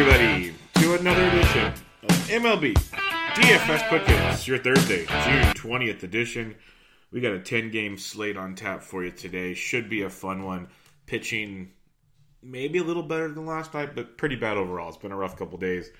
Everybody, to another edition of MLB DFS Hits, your Thursday, June 20th edition. We got a 10 game slate on tap for you today. Should be a fun one. Pitching maybe a little better than last night, but pretty bad overall. It's been a rough couple days.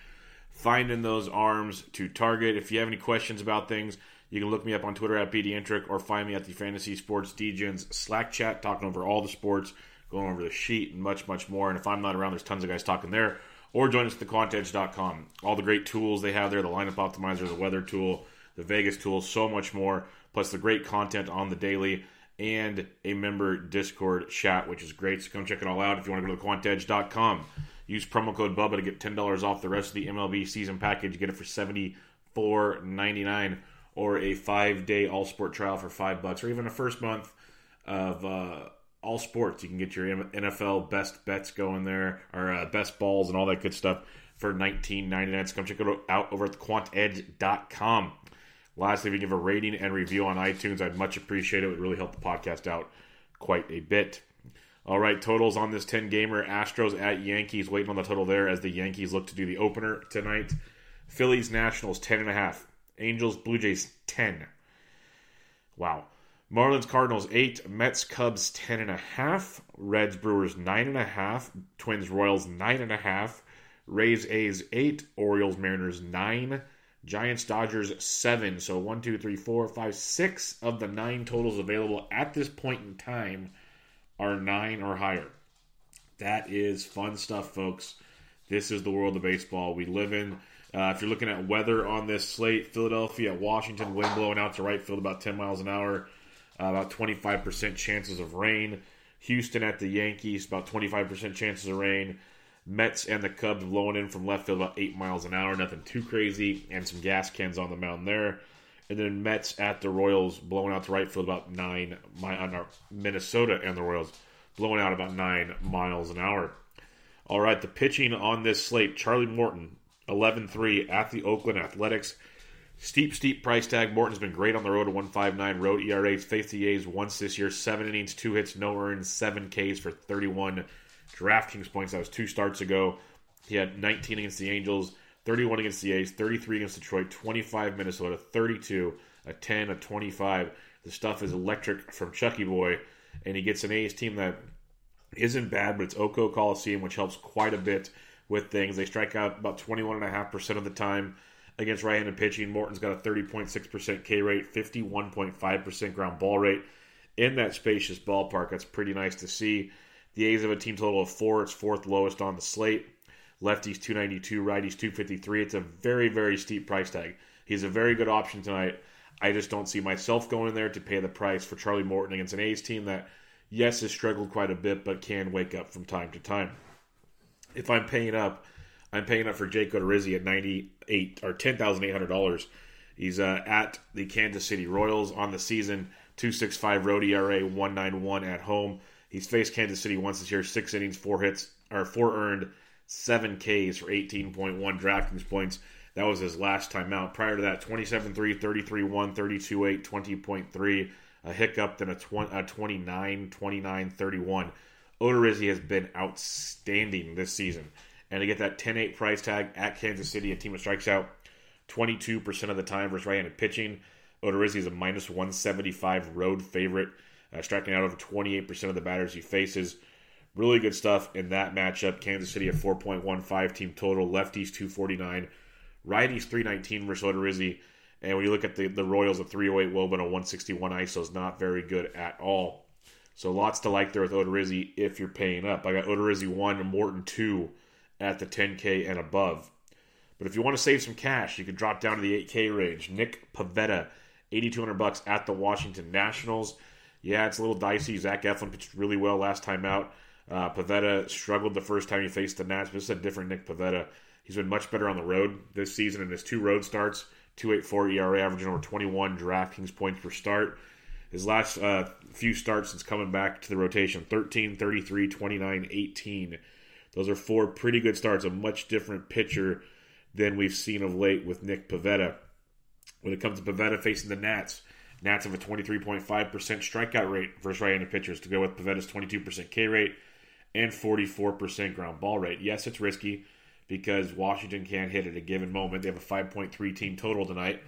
Finding those arms to target. If you have any questions about things, you can look me up on Twitter at BDentric or find me at the Fantasy Sports DGens Slack chat, talking over all the sports, going over the sheet, and much, much more. And if I'm not around, there's tons of guys talking there. Or join us at thequantedge.com. All the great tools they have there the lineup optimizer, the weather tool, the Vegas tool, so much more. Plus the great content on the daily and a member Discord chat, which is great. So come check it all out if you want to go to thequantedge.com. Use promo code BUBBA to get $10 off the rest of the MLB season package. Get it for $74.99 or a five day all sport trial for five bucks, or even a first month of uh, all sports. You can get your NFL best bets going there, or uh, best balls and all that good stuff for $19.99. So come check it out over at thequantedge.com. Lastly, if you give a rating and review on iTunes, I'd much appreciate it. It would really help the podcast out quite a bit. All right, totals on this 10 gamer. Astros at Yankees, waiting on the total there as the Yankees look to do the opener tonight. Phillies Nationals 10.5. Angels Blue Jays 10. Wow. Marlins Cardinals 8. Mets Cubs 10.5. Reds Brewers 9.5. Twins Royals 9.5. Rays A's 8. Orioles Mariners 9. Giants Dodgers 7. So 1, 2, 3, 4, 5, 6 of the 9 totals available at this point in time are 9 or higher. That is fun stuff, folks. This is the world of baseball we live in. Uh, if you're looking at weather on this slate, Philadelphia, Washington, wind blowing out to right field about 10 miles an hour, uh, about 25% chances of rain. Houston at the Yankees, about 25% chances of rain. Mets and the Cubs blowing in from left field about 8 miles an hour, nothing too crazy, and some gas cans on the mound there. And then Mets at the Royals blowing out to right field about 9 miles. Minnesota and the Royals blowing out about 9 miles an hour. All right, the pitching on this slate Charlie Morton, 11 3 at the Oakland Athletics. Steep, steep price tag. Morton's been great on the road at 159. Road ERAs, faced the A's once this year. Seven innings, two hits, no earned, seven Ks for 31 DraftKings points. That was two starts ago. He had 19 against the Angels, 31 against the A's, 33 against Detroit, 25 Minnesota, 32, a 10, a 25. The stuff is electric from Chucky Boy. And he gets an A's team that isn't bad, but it's O.co Coliseum, which helps quite a bit with things. They strike out about 21.5% of the time against right handed pitching. Morton's got a 30.6% K rate, 51.5% ground ball rate in that spacious ballpark. That's pretty nice to see. The A's have a team total of four. It's fourth lowest on the slate. Lefties 292, righties 253. It's a very, very steep price tag. He's a very good option tonight. I just don't see myself going in there to pay the price for Charlie Morton against an A's team that, yes, has struggled quite a bit, but can wake up from time to time. If I'm paying up, I'm paying up for Jake Odorizzi at ninety eight or ten thousand eight hundred dollars. He's uh, at the Kansas City Royals on the season, two six five road ERA, one nine one at home. He's faced Kansas City once this year, six innings, four hits, or four earned, seven Ks for eighteen point one DraftKings points. That was his last time out. Prior to that, 27 3, 33 1, 32 8, 20.3, a hiccup, then a, 20, a 29 29 31. Odorizzi has been outstanding this season. And to get that 10 8 price tag at Kansas City, a team that strikes out 22% of the time versus right handed pitching. Odorizzi is a minus 175 road favorite, uh, striking out over 28% of the batters he faces. Really good stuff in that matchup. Kansas City at 4.15 team total, lefties 249, righties 319 versus Odorizzi. And when you look at the, the Royals, a 308 Woba a 161 ISO is not very good at all. So lots to like there with Odorizzi if you're paying up. I got Odorizzi 1 and Morton 2 at the 10K and above. But if you want to save some cash, you can drop down to the 8K range. Nick Pivetta, 8200 bucks at the Washington Nationals. Yeah, it's a little dicey. Zach Eflin pitched really well last time out. Uh, Pivetta struggled the first time he faced the Nats, but this is a different Nick Pivetta. He's been much better on the road this season in his two road starts. 2.84 ERA, averaging over 21 DraftKings points per start. His last uh, few starts since coming back to the rotation 13, 33, 29, 18. Those are four pretty good starts. A much different pitcher than we've seen of late with Nick Pivetta. When it comes to Pivetta facing the Nats, Nats have a 23.5% strikeout rate versus right-handed pitchers to go with Pivetta's 22% K rate and 44% ground ball rate. Yes, it's risky because Washington can't hit at a given moment. They have a 5.3 team total tonight.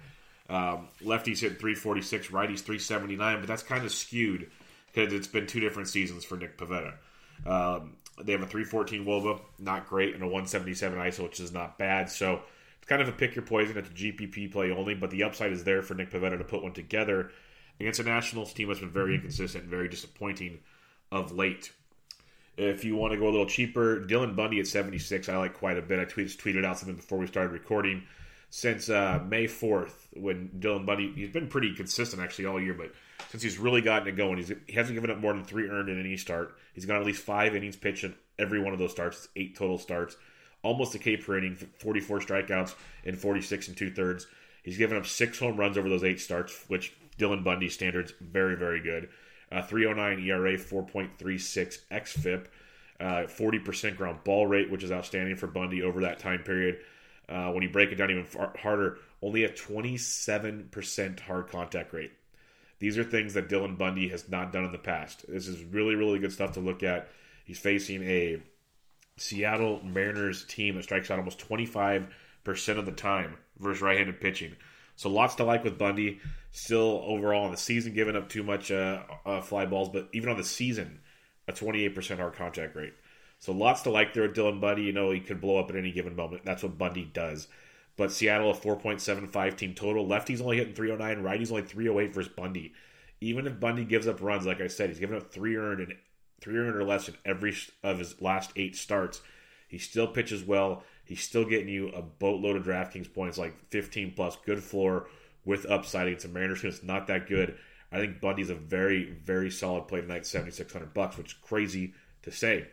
Um, lefties hit 346, righties 379, but that's kind of skewed because it's been two different seasons for Nick Pivetta. Um, they have a 314 Woba, not great, and a 177 ISO, which is not bad. So it's kind of a pick your poison. It's a GPP play only, but the upside is there for Nick Pivetta to put one together against a Nationals team that's been very inconsistent and very disappointing of late. If you want to go a little cheaper, Dylan Bundy at 76, I like quite a bit. I tweeted, tweeted out something before we started recording. Since uh, May 4th, when Dylan Bundy, he's been pretty consistent actually all year, but since he's really gotten it going, he hasn't given up more than three earned in any start. He's got at least five innings pitched in every one of those starts. It's eight total starts, almost a K per inning, 44 strikeouts in 46 and two thirds. He's given up six home runs over those eight starts, which Dylan Bundy standards very, very good. Uh, 309 ERA, 4.36 xFIP, uh, 40% ground ball rate, which is outstanding for Bundy over that time period. Uh, when you break it down even far harder, only a 27% hard contact rate. These are things that Dylan Bundy has not done in the past. This is really, really good stuff to look at. He's facing a Seattle Mariners team that strikes out almost 25% of the time versus right handed pitching. So lots to like with Bundy. Still, overall, in the season, giving up too much uh, uh, fly balls, but even on the season, a 28% hard contact rate. So lots to like there with Dylan Bundy. You know, he could blow up at any given moment. That's what Bundy does. But Seattle, a 4.75 team total. Lefty's only hitting 309. Righty's only 308 versus Bundy. Even if Bundy gives up runs, like I said, he's given up three earned and three earned or less in every of his last eight starts. He still pitches well. He's still getting you a boatload of DraftKings points, like 15 plus, good floor with upside against a Mariners that's not that good. I think Bundy's a very, very solid play tonight, 7,600 bucks, which is crazy to say.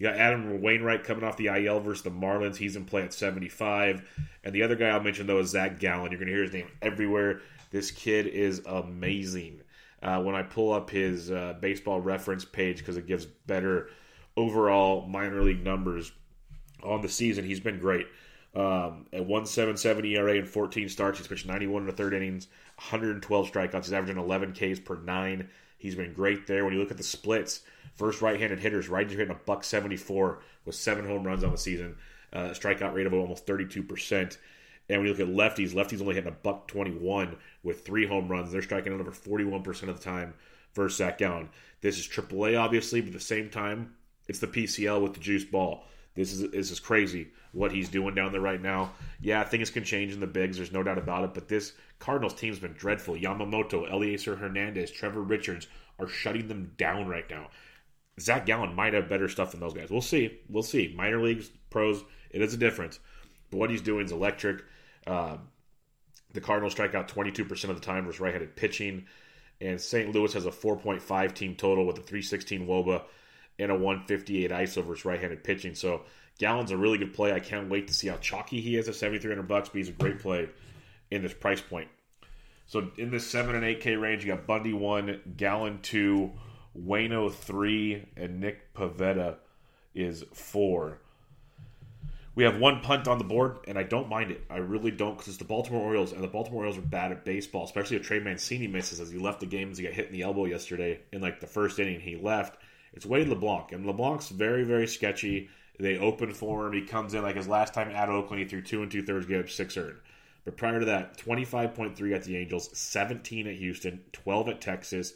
You got Adam Wainwright coming off the IL versus the Marlins. He's in play at 75. And the other guy I'll mention, though, is Zach Gallen. You're going to hear his name everywhere. This kid is amazing. Uh, when I pull up his uh, baseball reference page, because it gives better overall minor league numbers on the season, he's been great. Um, at 177 ERA in 14 starts, he's pitched 91 in the third innings, 112 strikeouts. He's averaging 11 Ks per nine. He's been great there. When you look at the splits, first right-handed hitters, are hitting a buck 74 with seven home runs on the season, uh, strikeout rate of almost 32 percent. And when you look at lefties, lefties only hitting a buck 21 with three home runs. They're striking out over 41 percent of the time versus Zach Gallen. This is AAA, obviously, but at the same time, it's the PCL with the juice ball. This is this is crazy what he's doing down there right now. Yeah, things can change in the bigs. There's no doubt about it. But this Cardinals team's been dreadful. Yamamoto, Elieser Hernandez, Trevor Richards are shutting them down right now. Zach Gallen might have better stuff than those guys. We'll see. We'll see. Minor leagues, pros, it is a difference. But what he's doing is electric. Uh, the Cardinals strike out 22% of the time versus right-handed pitching. And St. Louis has a 4.5 team total with a 316 Woba and a 158 ISO versus right-handed pitching. So Gallen's a really good play. I can't wait to see how chalky he is at 7,300 bucks. But he's a great play in this price point. So in this seven and eight K range, you got Bundy one, Gallen two, Wayno three, and Nick Pivetta is four. We have one punt on the board, and I don't mind it. I really don't because it's the Baltimore Orioles, and the Baltimore Orioles are bad at baseball, especially if Trey Mancini misses as he left the game as he got hit in the elbow yesterday in like the first inning. He left. It's Wade LeBlanc, and LeBlanc's very, very sketchy. They open for him. He comes in like his last time at Oakland. He threw two and two thirds, gave up six earned. But prior to that, 25.3 at the Angels, 17 at Houston, 12 at Texas.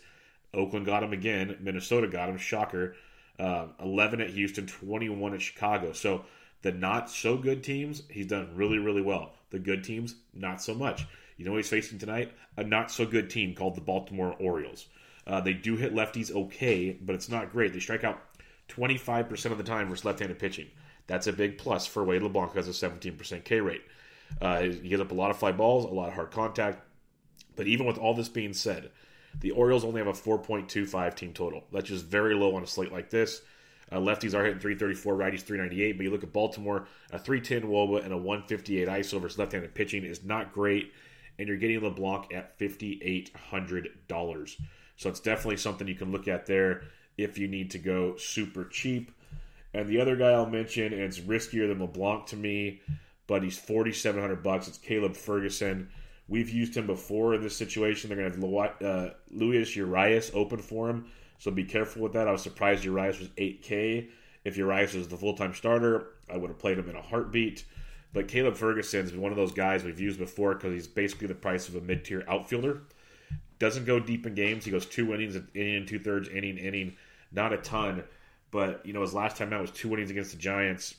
Oakland got him again. Minnesota got him. Shocker. Uh, 11 at Houston, 21 at Chicago. So the not so good teams, he's done really, really well. The good teams, not so much. You know what he's facing tonight? A not so good team called the Baltimore Orioles. Uh, they do hit lefties okay, but it's not great. They strike out 25% of the time versus left handed pitching. That's a big plus for Wade LeBlanc who has a 17% K rate. Uh, he gives up a lot of fly balls, a lot of hard contact. But even with all this being said, the Orioles only have a 4.25 team total. That's just very low on a slate like this. Uh, lefties are hitting 334, righties 398. But you look at Baltimore, a 310 Woba and a 158 ISO versus left handed pitching is not great. And you're getting LeBlanc at $5,800. So it's definitely something you can look at there if you need to go super cheap. And the other guy I'll mention, and it's riskier than LeBlanc to me, but he's 4700 bucks. It's Caleb Ferguson. We've used him before in this situation. They're going to have uh, Luis Urias open for him, so be careful with that. I was surprised Urias was 8K. If Urias was the full time starter, I would have played him in a heartbeat. But Caleb Ferguson's been one of those guys we've used before because he's basically the price of a mid tier outfielder. Doesn't go deep in games. He goes two innings, inning two thirds, inning, inning. Not a ton, but you know his last time out was two innings against the Giants.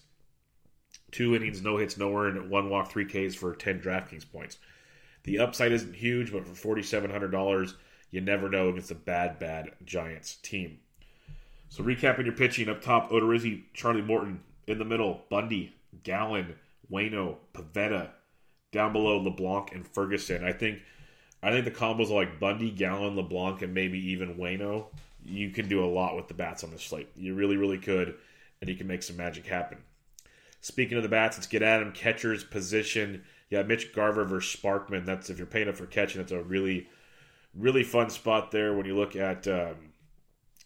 Two innings, no hits, no earned, one walk, three Ks for ten DraftKings points. The upside isn't huge, but for forty seven hundred dollars, you never know against a bad, bad Giants team. So recapping your pitching up top: Odorizzi, Charlie Morton in the middle, Bundy, Gallen, Wayno, Pivetta. Down below, LeBlanc and Ferguson. I think I think the combos like Bundy, Gallen, LeBlanc, and maybe even Wayno, you can do a lot with the bats on this slate. You really, really could, and you can make some magic happen. Speaking of the bats, let's get at him. Catcher's position. Yeah, Mitch Garver versus Sparkman. That's if you're paying up for catching, it's a really, really fun spot there when you look at um,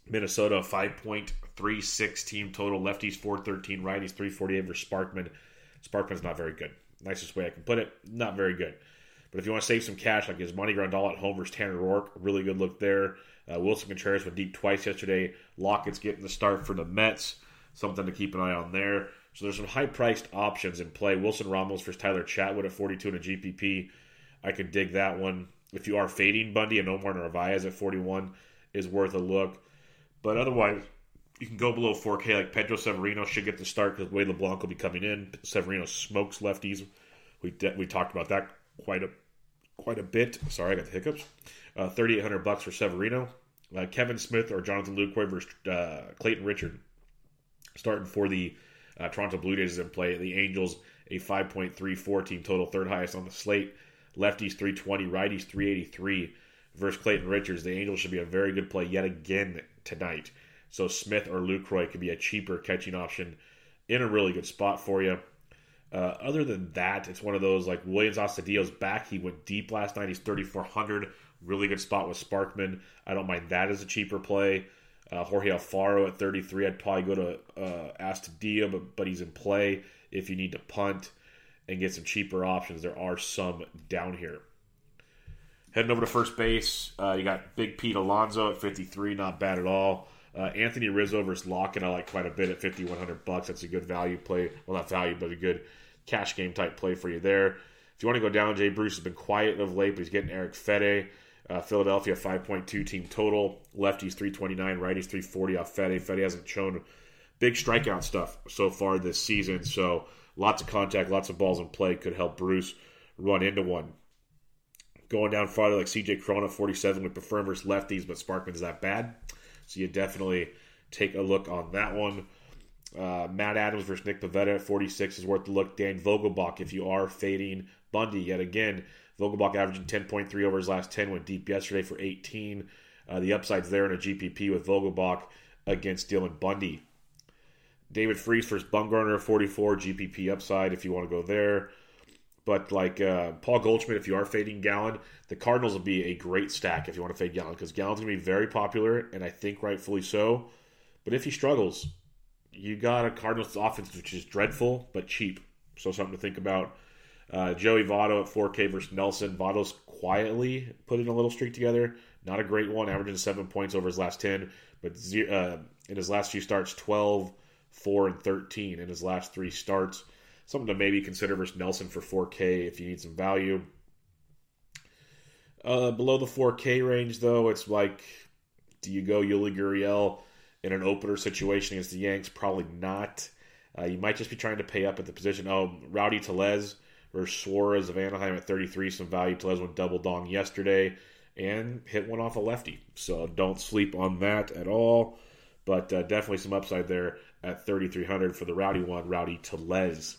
Minnesota, 5.36 team total. Lefties 413, righties 348 versus Sparkman. Sparkman's not very good. Nicest way I can put it, not very good. But if you want to save some cash, like Yasmani Grandal at home versus Tanner Roark, really good look there. Uh, Willson Contreras went deep twice yesterday. Lockett's getting the start for the Mets. Something to keep an eye on there. So there's some high priced options in play. Wilson Ramos versus Tyler Chatwood at 42 in a GPP. I could dig that one. If you are fading Bundy and Omar Narvaez at 41 is worth a look. But otherwise, you can go below 4K. Like Pedro Severino should get the start because Wade LeBlanc will be coming in. Severino smokes lefties. We de- we talked about that quite a quite a bit. Sorry, I got the hiccups. Uh, Thirty eight hundred bucks for Severino. Uh, Kevan Smith or Jonathan Lucroy versus uh, Clayton Richard, starting for the uh, Toronto Blue Jays is in play. The Angels a five point three four team total, third highest on the slate. Lefties three twenty, righties three eighty three versus Clayton Richards. The Angels should be a very good play yet again tonight. So Smith or Lucroy could be a cheaper catching option in a really good spot for you. Uh, other than that, it's one of those like Willians Astudillo's back. He went deep last night. He's 3,400. Really good spot with Sparkman. I don't mind that as a cheaper play. Uh, Jorge Alfaro at 33. I'd probably go to uh, Astudillo, but, but he's in play if you need to punt and get some cheaper options. There are some down here. Heading over to first base, uh, you got Big Pete Alonso at 53. Not bad at all. Uh, Anthony Rizzo versus Lockett, I like quite a bit at 5100 bucks. That's a good value play. Well, not value, but a good cash game type play for you there. If you want to go down, Jay Bruce has been quiet of late, but he's getting Eric Fedde. Uh, Philadelphia 5.2 team total. Lefties 329, righties 340 off Fedde. Fedde hasn't shown big strikeout stuff so far this season, so lots of contact, lots of balls in play could help Bruce run into one. Going down farther, like CJ Cron at 47 would prefer versus lefties, but Sparkman's that bad. So you definitely take a look on that one. Uh, Matt Adams versus Nick Pivetta at 46 is worth the look. Dan Vogelbach, if you are fading Bundy yet again, Vogelbach averaging 10.3 over his last 10, went deep yesterday for 18. Uh, the upside's there in a GPP with Vogelbach against Dylan Bundy. David Freese versus Bumgarner 44 GPP upside if you want to go there. But like uh, Paul Goldschmidt, if you are fading Gallen, the Cardinals will be a great stack if you want to fade Gallen because Gallen's going to be very popular and I think rightfully so. But if he struggles, you got a Cardinals offense which is dreadful but cheap. So something to think about. Uh, Joey Votto at 4K versus Nelson. Votto's quietly putting a little streak together. Not a great one, averaging seven points over his last 10, but uh, in his last few starts, 12, 4, and 13 in his last three starts. Something to maybe consider versus Nelson for 4K if you need some value. Uh, below the 4K range, though, it's like, do you go Yuli Gurriel in an opener situation against the Yanks? Probably not. Uh, you might just be trying to pay up at the position. Oh, Rowdy Tellez versus Suarez of Anaheim at 33. Some value. Tellez went double dong yesterday and hit one off a lefty. So don't sleep on that at all. But uh, definitely some upside there at 3,300 for the Rowdy one, Rowdy Tellez.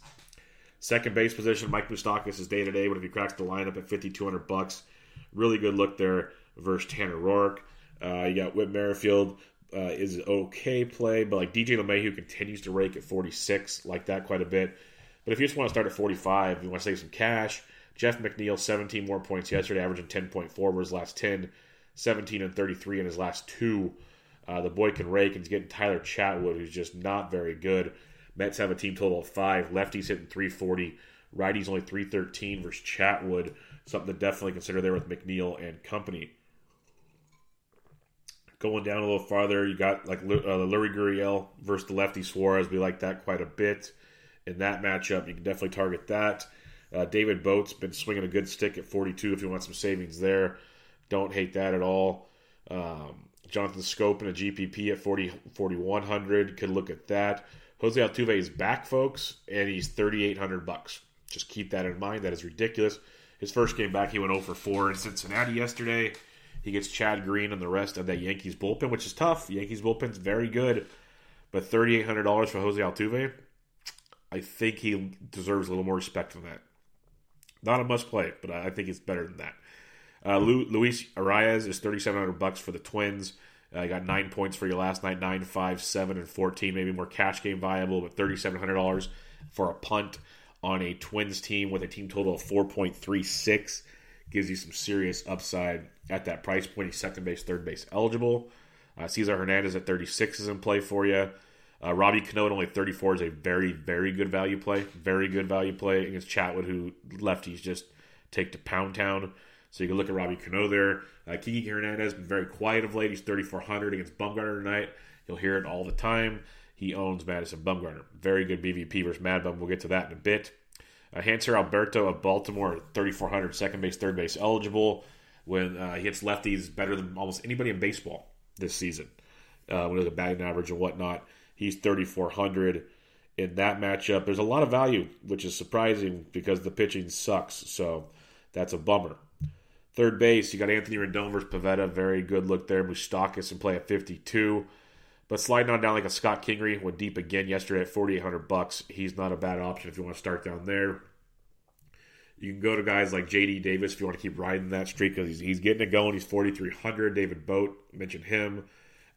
Second base position, Mike Moustakas is day to day, but if he cracks the lineup at 5,200 bucks, really good look there versus Tanner Roark. Uh, you got Whit Merrifield uh, is okay play, but like DJ LeMahieu continues to rake at 46, like that quite a bit. But if you just want to start at 45, you want to save some cash, Jeff McNeil, 17 more points yesterday, averaging 10.4 over his last 10, 17 and 33 in his last two. Uh, the boy can rake and he's getting Tyler Chatwood, who's just not very good. Mets have a team total of five. Lefties hitting 340. Righties only 313 versus Chatwood. Something to definitely consider there with McNeil and company. Going down a little farther, you got like uh, Lurie Gurriel versus the lefty Suarez. We like that quite a bit in that matchup. You can definitely target that. Uh, David Bote's been swinging a good stick at 42 if you want some savings there. Don't hate that at all. Um, Jonathan Schoop and a GPP at 40, 4,100. Could look at that. Jose Altuve is back, folks, and he's 3,800 bucks. Just keep that in mind. That is ridiculous. His first game back, he went 0 for 4 in Cincinnati yesterday. He gets Chad Green and the rest of that Yankees bullpen, which is tough. Yankees bullpen's very good, but $3,800 for Jose Altuve, I think he deserves a little more respect than that. Not a must play, but I think it's better than that. Uh, Luis Arraez is 3700 bucks for the Twins. Uh, got nine points for your last night, nine, five, seven, and 14. Maybe more cash game viable, but $3,700 for a punt on a Twins team with a team total of 4.36 gives you some serious upside at that price point. He's second base, third base eligible. Uh, Cesar Hernandez at 36 is in play for you. Uh, Robbie Cano at only 34 is a very, very good value play. Very good value play against Chatwood, who lefties just take to Pound Town. So you can look at Robbie Cano there. Uh, Kiki Hernandez been very quiet of late. He's 3,400 against Bumgarner tonight. You'll hear it all the time. He owns Madison Bumgarner. Very good BVP versus Mad Bum. We'll get to that in a bit. Uh, Hanser Alberto of Baltimore, 3,400, second base, third base eligible. When uh, he hits lefties better than almost anybody in baseball this season. Uh, when you look at batting average and whatnot, he's 3,400 in that matchup. There's a lot of value, which is surprising because the pitching sucks. So that's a bummer. Third base, you got Anthony Rendon versus Pivetta. Very good look there. Moustakas in play at 52. But sliding on down like a Scott Kingery went deep again yesterday at 4,800 bucks. He's not a bad option if you want to start down there. You can go to guys like JD Davis if you want to keep riding that streak because he's, he's getting it going. He's 4,300. David Bote mentioned him.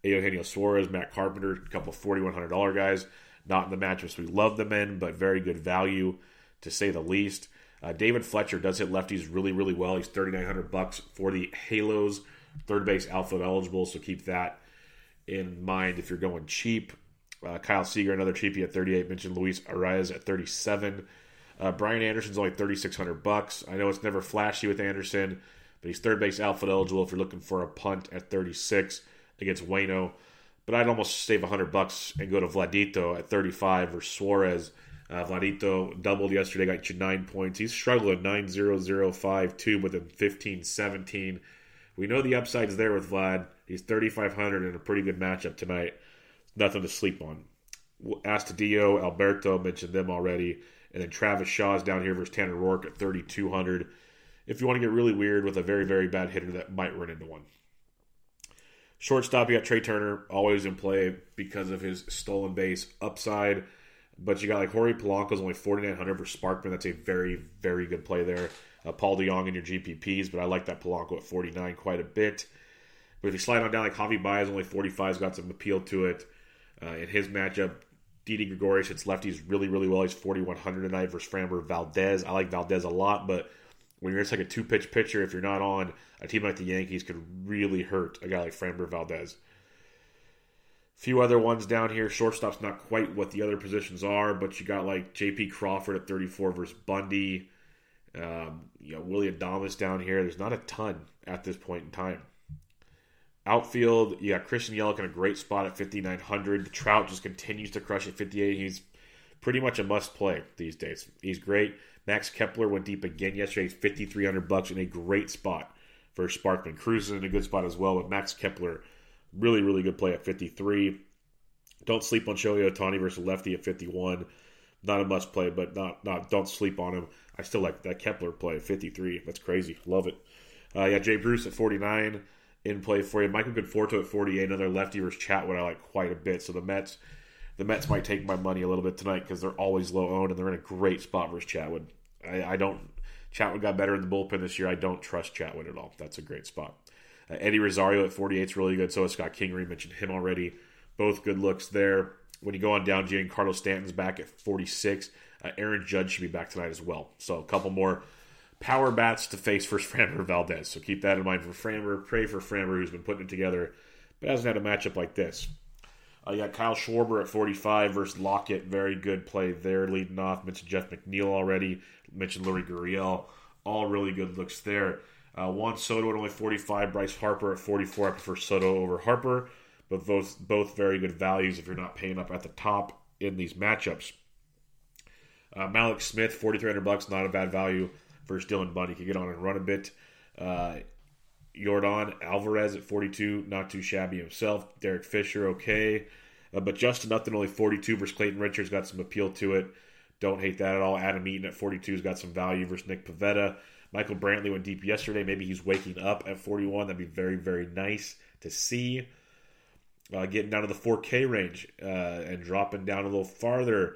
Eugenio Suarez, Matt Carpenter, a couple $4,100 guys. Not in the matchups we love them in, but very good value to say the least. Uh, David Fletcher does hit lefties really, really well. He's 3,900 bucks for the Halos, third base outfield eligible, so keep that in mind if you're going cheap. Uh, Kyle Seager, another cheapie at 38. Mentioned Luis Arraez at 37. Uh, Brian Anderson's only 3,600 bucks. I know it's never flashy with Anderson, but he's third base outfield eligible if you're looking for a punt at 36 against Wayno. But I'd almost save 100 bucks and go to Vladito at 35 or Suarez uh, Vladito doubled yesterday, got you nine points. He's struggling 9 0 0 5 2 with him 15 17. We know the upside's there with Vlad. He's 3,500 in a pretty good matchup tonight. Nothing to sleep on. Astudillo, Alberto, mentioned them already. And then Travis Shaw's down here versus Tanner Roark at 3,200. If you want to get really weird with a very, very bad hitter that might run into one. Shortstop, you got Trea Turner, always in play because of his stolen base upside. But you got like Jorge Polanco's only 4,900 for Sparkman. That's a very, very good play there. Uh, Paul DeJong in your GPPs, but I like that Polanco at 49 quite a bit. But if you slide on down, like Javi Baez, only 45's got some appeal to it. Uh, in his matchup, Didi Gregorius hits lefties really, really well. He's 4,100 tonight versus Framber Valdez. I like Valdez a lot, but when you're just like a two pitch pitcher, if you're not on, a team like the Yankees could really hurt a guy like Framber Valdez. few other ones down here. Shortstop's not quite what the other positions are, but you got like J.P. Crawford at 34 versus Bundy. Um, you know, Willy Adames down here. There's not a ton at this point in time. Outfield, you got Christian Yelich in a great spot at 5,900. Trout just continues to crush at 58. He's pretty much a must play these days. He's great. Max Kepler went deep again yesterday. 5,300 bucks in a great spot for Sparkman. Cruz is in a good spot as well with Max Kepler. Really, really good play at 53. Don't sleep on Shohei Ohtani versus lefty at 51. Not a must play, but not not don't sleep on him. I still like that Kepler play at 53. That's crazy. Love it. Uh, yeah, Jay Bruce at 49 in play for you. Michael Conforto at 48, another lefty versus Chatwood I like quite a bit. So the Mets, the Mets might take my money a little bit tonight because they're always low owned and they're in a great spot versus Chatwood. I, I, don't. Chatwood got better in the bullpen this year. I don't trust Chatwood at all. That's a great spot. Uh, Eddie Rosario at 48 is really good. So is Scott Kingery. Mentioned him already. Both good looks there. When you go on down, Giancarlo Stanton's back at 46. Uh, Aaron Judge should be back tonight as well. So a couple more power bats to face for Framber Valdez. So keep that in mind for Framber. Pray for Framber, who's been putting it together, but hasn't had a matchup like this. Uh, you got Kyle Schwarber at 45 versus Lockett. Very good play there, leading off. Mentioned Jeff McNeil already. Mentioned Leury Gurriel. All really good looks there. Uh, Juan Soto at only 45. Bryce Harper at 44. I prefer Soto over Harper, but both both very good values if you're not paying up at the top in these matchups. Uh, Mallex Smith, 4,300 bucks, not a bad value versus Dylan Bundy. Could get on and run a bit. Uh, Yordan Alvarez at 42, not too shabby himself. Derek Fisher, okay. Uh, but Justin Upton, only 42 versus Clayton Richards, got some appeal to it. Don't hate that at all. Adam Eaton at 42 has got some value versus Nick Pivetta. Michael Brantley went deep yesterday. Maybe he's waking up at 41. That'd be very, very nice to see. Uh, getting down to the 4K range uh, and dropping down a little farther.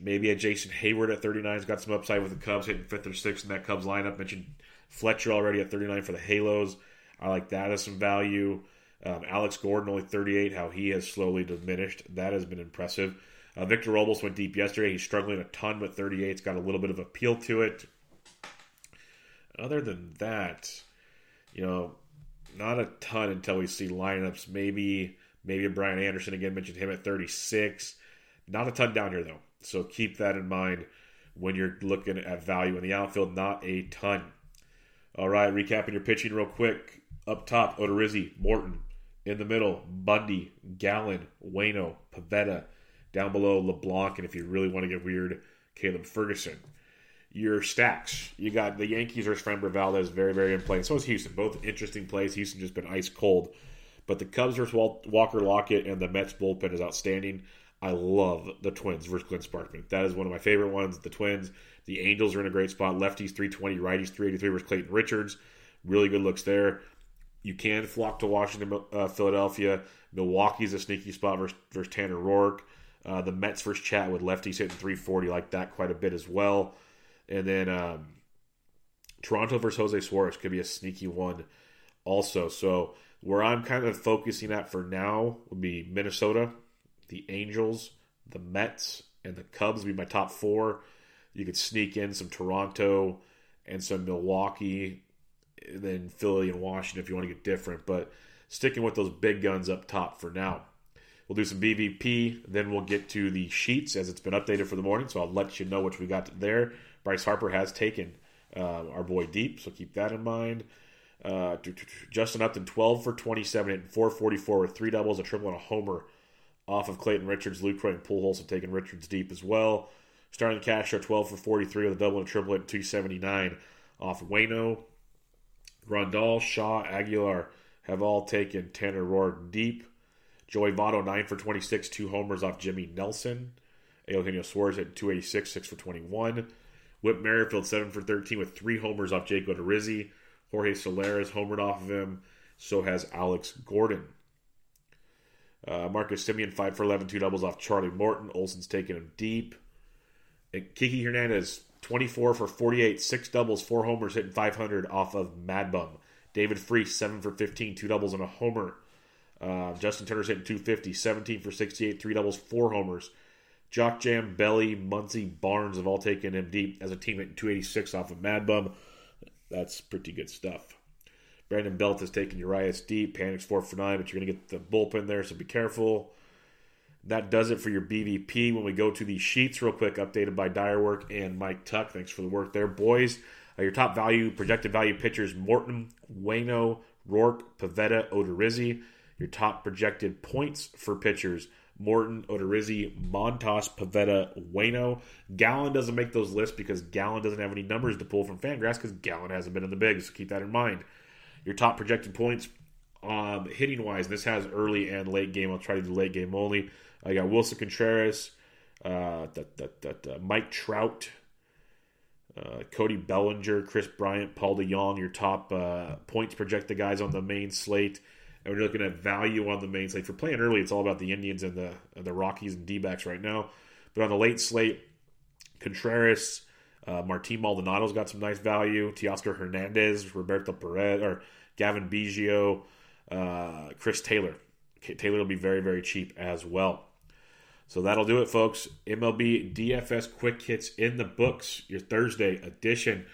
Maybe a Jason Heyward at 39 has got some upside with the Cubs hitting fifth or sixth in that Cubs lineup. Mentioned Fletcher already at 39 for the Halos. I like that as some value. Um, Alex Gordon only 38. How he has slowly diminished. That has been impressive. Uh, Victor Robles went deep yesterday. He's struggling a ton with 38. It's got a little bit of appeal to it. Other than that, you know, not a ton until we see lineups. Maybe maybe Brian Anderson again. Mentioned him at 36. Not a ton down here, though. So keep that in mind when you're looking at value in the outfield. Not a ton. All right, recapping your pitching real quick. Up top, Odorizzi, Morton. In the middle, Bundy, Gallen, Wayno, Pivetta. Down below, LeBlanc, and if you really want to get weird, Caleb Ferguson. Your stacks, you got the Yankees versus Framber Valdez, very, very in play. So is Houston. Both interesting plays. Houston just been ice cold. But the Cubs versus Walker Lockett and the Mets bullpen is outstanding. I love the Twins versus Glenn Sparkman. That is one of my favorite ones. The Twins. The Angels are in a great spot. Lefties 320, righties 383 versus Clayton Richards. Really good looks there. You can flock to Washington, uh, Philadelphia. Milwaukee's a sneaky spot versus, versus Tanner Roark. Uh, the Mets versus Chatwood lefties hitting 340, like that quite a bit as well. And then um, Toronto versus Jose Suarez could be a sneaky one also. So where I'm kind of focusing at for now would be Minnesota the Angels, the Mets, and the Cubs would be my top four. You could sneak in some Toronto and some Milwaukee, and then Philly and Washington if you want to get different. But sticking with those big guns up top for now. We'll do some BVP, then we'll get to the sheets as it's been updated for the morning. So I'll let you know what we got there. Bryce Harper has taken uh, our boy deep, so keep that in mind. Uh, Justin Upton, 12 for 27 and 444 with three doubles, a triple, and a homer off of Clayton Richards. Lucroy and Pujols have taken Richards deep as well. Starting catcher 12 for 43 with a double and triple at 279 off Wayno. Grandal, Shaw, Aguilar have all taken Tanner Roark deep. Joey Votto 9 for 26, two homers off Jimmy Nelson. Eugenio Suarez at 286, 6 for 21. Whit Merrifield 7 for 13 with three homers off Jake Odorizzi. Jorge Soler has homered off of him. So has Alex Gordon. Uh, Marcus Semien, 5 for 11, two doubles off Charlie Morton. Olson's taking him deep. And Kiki Hernandez, 24 for 48, six doubles, four homers, hitting 500 off of Mad Bum. David Freese, 7 for 15, two doubles and a homer. Uh, Justin Turner's hitting 250, 17 for 68, three doubles, four homers. Jock Jam, Belly, Muncy, Barnes have all taken him deep as a team at 286 off of Mad Bum. That's pretty good stuff. Brandon Belt has taken Urias deep. Panik's four for nine, but you're going to get the bullpen there, so be careful. That does it for your BVP. When we go to the sheets, real quick, updated by Dirework and Mike Tuck. Thanks for the work there, boys. Uh, your top value, projected value pitchers Morton, Wayno, Roark, Pivetta, Odorizzi. Your top projected points for pitchers Morton, Odorizzi, Montas, Pivetta, Wayno. Gallen doesn't make those lists because Gallen doesn't have any numbers to pull from Fangraphs because Gallen hasn't been in the bigs. So keep that in mind. Your top projected points um, hitting wise, this has early and late game. I'll try to do late game only. I got Willson Contreras, uh, that, that, that, uh, Mike Trout, uh, Cody Bellinger, Kris Bryant, Paul DeJong, your top uh, points projected guys on the main slate. And we're looking at value on the main slate. For playing early, it's all about the Indians and the the Rockies and D backs right now. But on the late slate, Contreras, uh, Martin Maldonado's got some nice value. Teoscar Hernandez, Roberto Perez, or Cavan Biggio, uh, Chris Taylor. Taylor will be very, very cheap as well. So that'll do it, folks. MLB DFS quick hits in the books, your Thursday edition.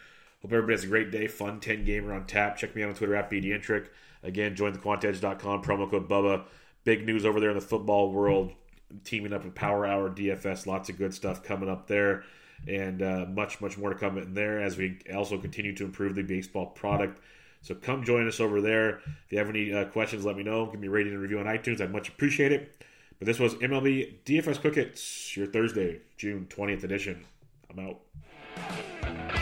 Hope everybody has a great day. Fun 10 gamer on tap. Check me out on Twitter at BDintric. Again, join the quantedge.com, promo code Bubba. Big news over there in the football world. Teaming up with Power Hour DFS. Lots of good stuff coming up there. And uh, much, much more to come in there as we also continue to improve the baseball product. So come join us over there. If you have any uh, questions, let me know. Give me a rating and review on iTunes. I'd much appreciate it. But this was MLB DFS Quick Hits, your Thursday, June 20th edition. I'm out.